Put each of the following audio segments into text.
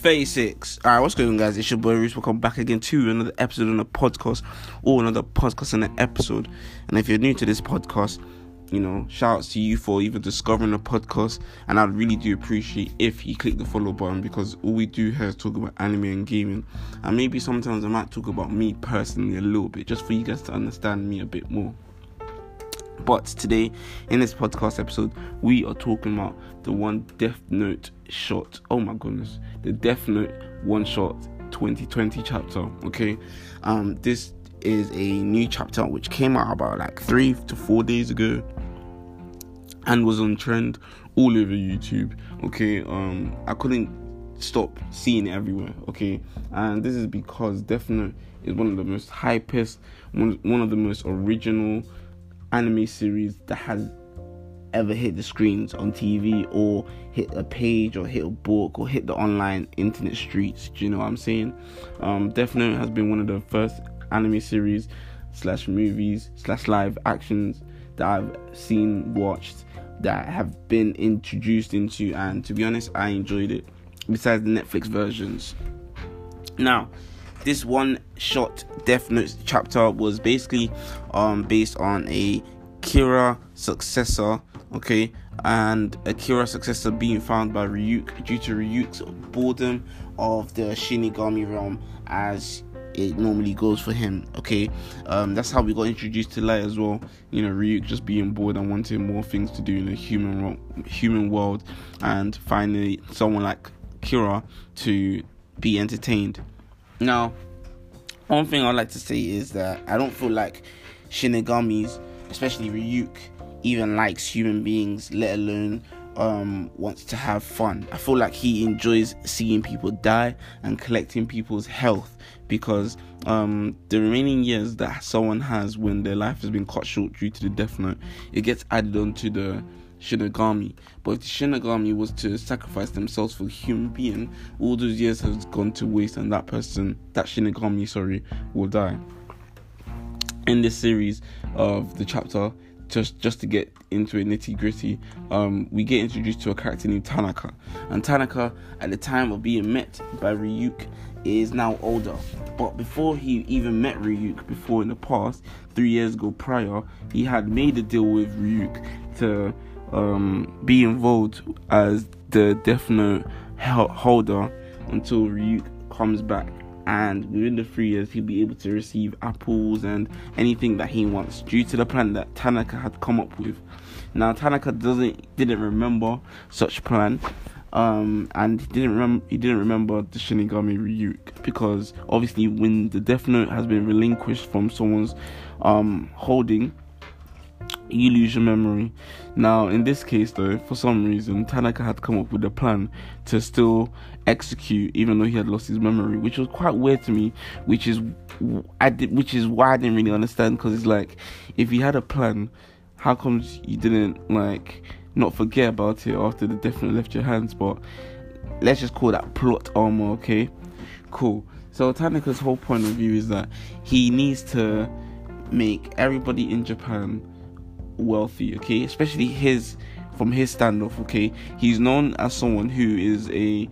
36. All right, what's going on, guys? It's your boy Reese. Welcome back again to another episode on the podcast, or another podcast and an episode. And if you're new to this podcast, you know, shout outs to you for even discovering the podcast. And I'd really do appreciate if you click the follow button because all we do here is talk about anime and gaming. And maybe sometimes I might talk about me personally a little bit just for you guys to understand me a bit more. But today, in this podcast episode, we are talking about the one Death Note shot. Oh my goodness, the Death Note one shot 2020 chapter. Okay, um, this is a new chapter which came out about like three to four days ago and was on trend all over YouTube. Okay, um, I couldn't stop seeing it everywhere. Okay, and this is because Death Note is one of the most hypest, one, one of the most original anime series that has ever hit the screens on TV or hit a page or hit a book or hit the online internet streets. Do you know what I'm saying? Um, Death Note has been one of the first anime series slash movies slash live actions that I've seen, watched, that have been introduced into, and to be honest, I enjoyed it. Besides the Netflix versions. Now, this one shot Death Note chapter was basically um based on a Kira successor, okay, and a Kira successor being found by Ryuk due to Ryuk's boredom of the Shinigami realm as it normally goes for him. Okay, um, that's how we got introduced to Light as well. You know, Ryuk just being bored and wanting more things to do in the human human world, and finally someone like Kira to be entertained. Now, one thing I'd like to say is that I don't feel like Shinigamis, especially Ryuk, even likes human beings, let alone um, wants to have fun. I feel like he enjoys seeing people die and collecting people's health because um, the remaining years that someone has when their life has been cut short due to the death note, it gets added onto the Shinigami. But if the Shinigami was to sacrifice themselves for a human being, all those years has gone to waste, and that person, that Shinigami, sorry, will die. In this series of the chapter, just just to get into a nitty gritty, um, we get introduced to a character named Tanaka, and Tanaka, at the time of being met by Ryuk, is now older. But before he even met Ryuk, before in the past, three years ago prior, he had made a deal with Ryuk to um, be involved as the Death Note holder until Ryuk comes back. And within the three years, he'll be able to receive apples and anything that he wants due to the plan that Tanaka had come up with. Now, Tanaka doesn't didn't remember such plan, um, and he didn't remember he didn't remember the Shinigami Ryuk because obviously when the Death Note has been relinquished from someone's um, holding, you lose your memory. Now, in this case, though, for some reason, Tanaka had come up with a plan to still execute, even though he had lost his memory, which was quite weird to me. Which is, I did, which is why I didn't really understand. Because it's like, if you had a plan, how comes you didn't like not forget about it after the Death left your hands? But let's just call that plot armor, okay? Cool. So Tanaka's whole point of view is that he needs to make everybody in Japan wealthy, okay? Especially his from his standoff, okay? He's known as someone who is a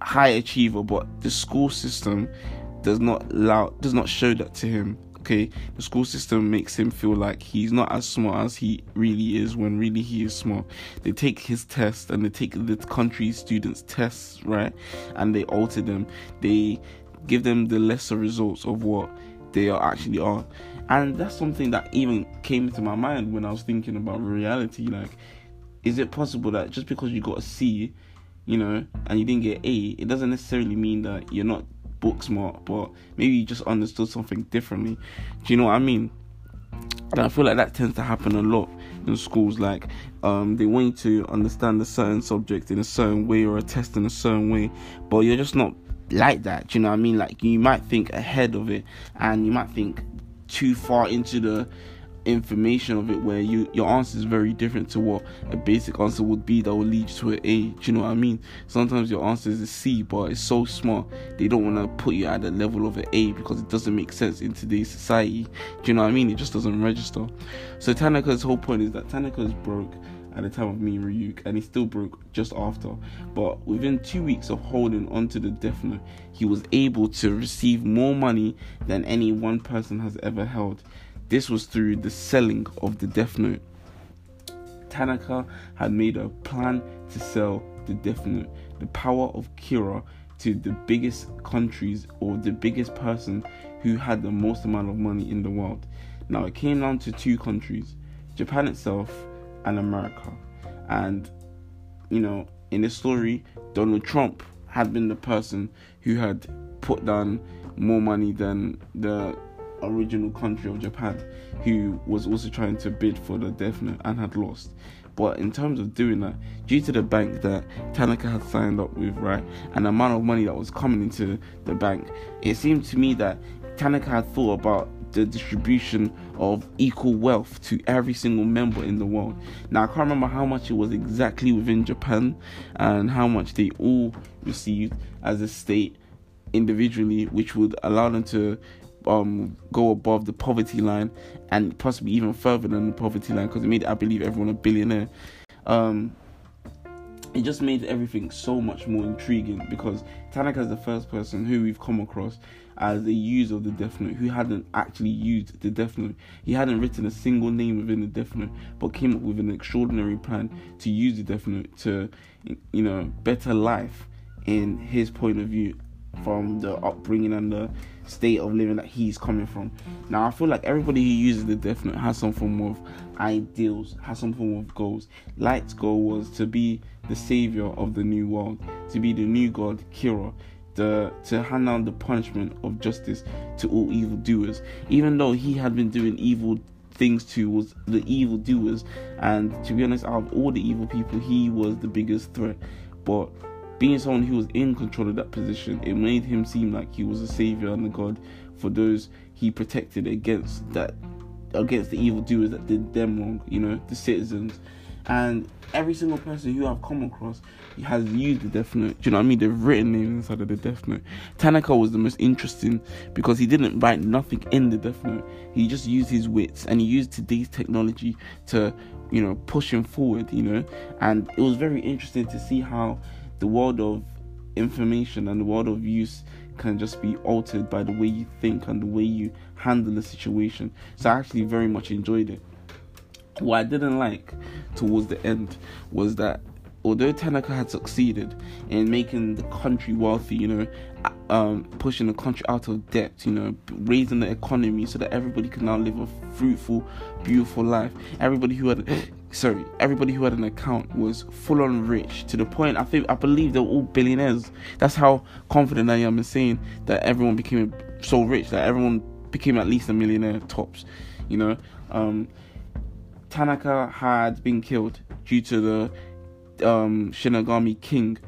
high achiever, but the school system does not allow does not show that to him. Okay, the school system makes him feel like he's not as smart as he really is when really he is smart. They take his test and they take the country students' tests, right? And they alter them. They give them the lesser results of what they are actually are. And that's something that even came into my mind when I was thinking about reality. Like, is it possible that just because you got a C, you know, and you didn't get A, it doesn't necessarily mean that you're not book smart, but maybe you just understood something differently. Do you know what I mean? And I feel like that tends to happen a lot in schools. Like, um, they want you to understand a certain subject in a certain way or a test in a certain way, but you're just not like that. Do you know what I mean? Like, you might think ahead of it, and you might think too far into the information of it where you your answer is very different to what a basic answer would be that will lead you to an A. Do you know what I mean? Sometimes your answer is a C, but it's so small they don't want to put you at the level of an A because it doesn't make sense in today's society. Do you know what I mean? It just doesn't register. So Tanaka's whole point is that Tanaka is broke at the time of me and Ryuk, and he still broke just after. But within two weeks of holding onto the Death Note, he was able to receive more money than any one person has ever held. This was through the selling of the Death Note. Tanaka had made a plan to sell the Death Note, the power of Kira, to the biggest countries or the biggest person who had the most amount of money in the world. Now it came down to two countries, Japan itself and America. And you know, in the story, Donald Trump had been the person who had put down more money than the original country of Japan, who was also trying to bid for the Death Note and had lost. But in terms of doing that, due to the bank that Tanaka had signed up with, right, and the amount of money that was coming into the bank, it seemed to me that Tanaka had thought about the distribution of equal wealth to every single member in the world. Now I can't remember how much it was exactly within Japan and how much they all received as a state individually, which would allow them to um, go above the poverty line and possibly even further than the poverty line because it made I believe everyone a billionaire. Um, it just made everything so much more intriguing because Tanaka is the first person who we've come across as a user of the Death Note who hadn't actually used the Death Note. He hadn't written a single name within the Death Note, but came up with an extraordinary plan to use the Death Note to, you know, better life in his point of view from the upbringing and the state of living that he's coming from. Now, I feel like everybody who uses the Death Note has some form of ideals, has some form of goals. Light's goal was to be the savior of the new world, to be the new god Kira, the, to hand down the punishment of justice to all evil doers. Even though he had been doing evil things to was the evil doers, and to be honest, out of all the evil people, he was the biggest threat. But being someone who was in control of that position, it made him seem like he was a savior and a god for those he protected against that against the evil doers that did them wrong, you know, the citizens. And every single person who I've come across has used the Death Note. Do you know what I mean? They've written names inside of the Death Note. Tanaka was the most interesting because he didn't write nothing in the Death Note. He just used his wits and he used today's technology to, you know, push him forward, you know. And it was very interesting to see how the world of information and the world of use can just be altered by the way you think and the way you handle the situation. So I actually very much enjoyed it. What I didn't like towards the end was that although Tanaka had succeeded in making the country wealthy, you know, um, pushing the country out of debt, you know, raising the economy so that everybody can now live a fruitful, beautiful life. Everybody who had, sorry, everybody who had an account was full on rich to the point I think I believe they were all billionaires. That's how confident I am in saying that everyone became so rich that everyone became at least a millionaire tops. You know, um, Tanaka had been killed due to the um, Shinigami King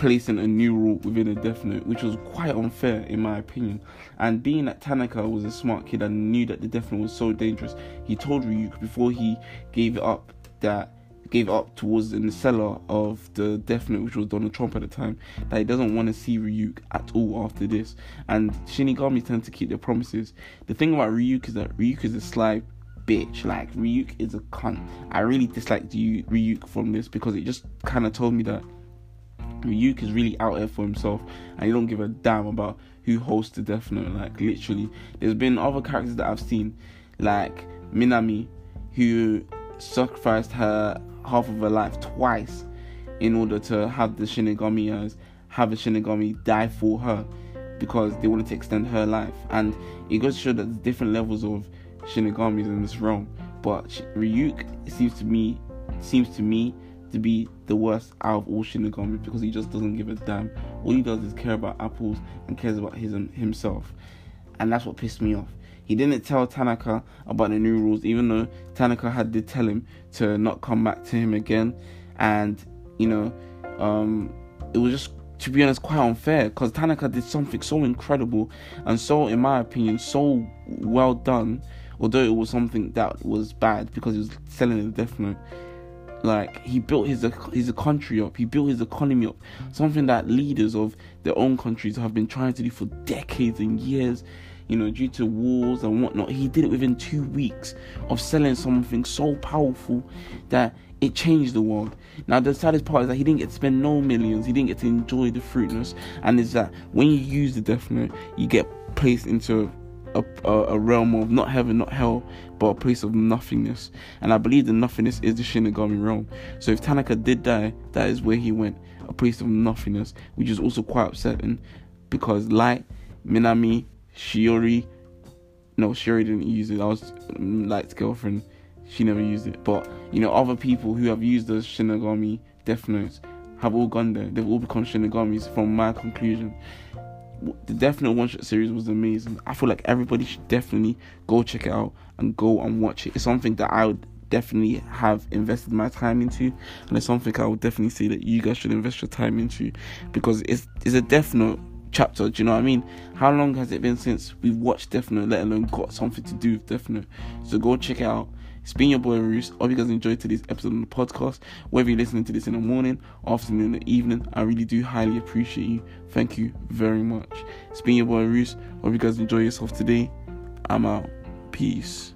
placing a new rule within a Death Note, which was quite unfair in my opinion. And being that Tanaka was a smart kid and knew that the Death Note was so dangerous, he told Ryuk before he gave it up that gave up towards in the seller of the Death Note, which was Donald Trump at the time, that he doesn't want to see Ryuk at all after this. And Shinigami tend to keep their promises. The thing about Ryuk is that Ryuk is a sly bitch. Like Ryuk is a cunt. I really disliked you Ryuk from this because it just kind of told me that Ryuk is really out there for himself and he don't give a damn about who hosts the Death Note. Like literally, there's been other characters that I've seen, like Minami, who sacrificed her half of her life twice in order to have the Shinigami as have a Shinigami die for her because they wanted to extend her life. And it goes to show that there's different levels of Shinigamis in this realm. But Ryuk it seems to me seems to me to be the worst out of all Shinigami because he just doesn't give a damn. All he does is care about apples and cares about his himself, and that's what pissed me off. He didn't tell Tanaka about the new rules, even though Tanaka had did tell him to not come back to him again, and you know, um, it was just to be honest quite unfair because Tanaka did something so incredible and so, in my opinion, so well done although it was something that was bad because he was selling the death note like he built his his country up he built his economy up something that leaders of their own countries have been trying to do for decades and years you know due to wars and whatnot he did it within two weeks of selling something so powerful that it changed the world. Now the saddest part is that he didn't get to spend no millions. He didn't get to enjoy the fruitness, and it's that when you use the Death Note, you get placed into a, a, realm of not heaven, not hell, but a place of nothingness. And I believe the nothingness is the Shinigami realm. So if Tanaka did die, that is where he went, a place of nothingness, which is also quite upsetting because Light, Minami, Shiori, no, Shiori didn't use it. That was mm, Light's girlfriend. She never used it. But you know, other people who have used the Shinigami Death Notes have all gone there. They've all become Shinigamis. From my conclusion, the Death Note one shot series was amazing. I feel like everybody should definitely go check it out and go and watch it. It's something that I would definitely have invested my time into, and it's something I would definitely say that you guys should invest your time into because it's it's a Death Note chapter. Do you know what I mean? How long has it been since we've watched Death Note, let alone got something to do with Death Note? So go check it out. It's been your boy Roos. Hope you guys enjoyed today's episode of the podcast. Whether you're listening to this in the morning, afternoon, or evening, I really do highly appreciate you. Thank you very much. It's been your boy Roos. Hope you guys enjoy yourself today. I'm out. Peace.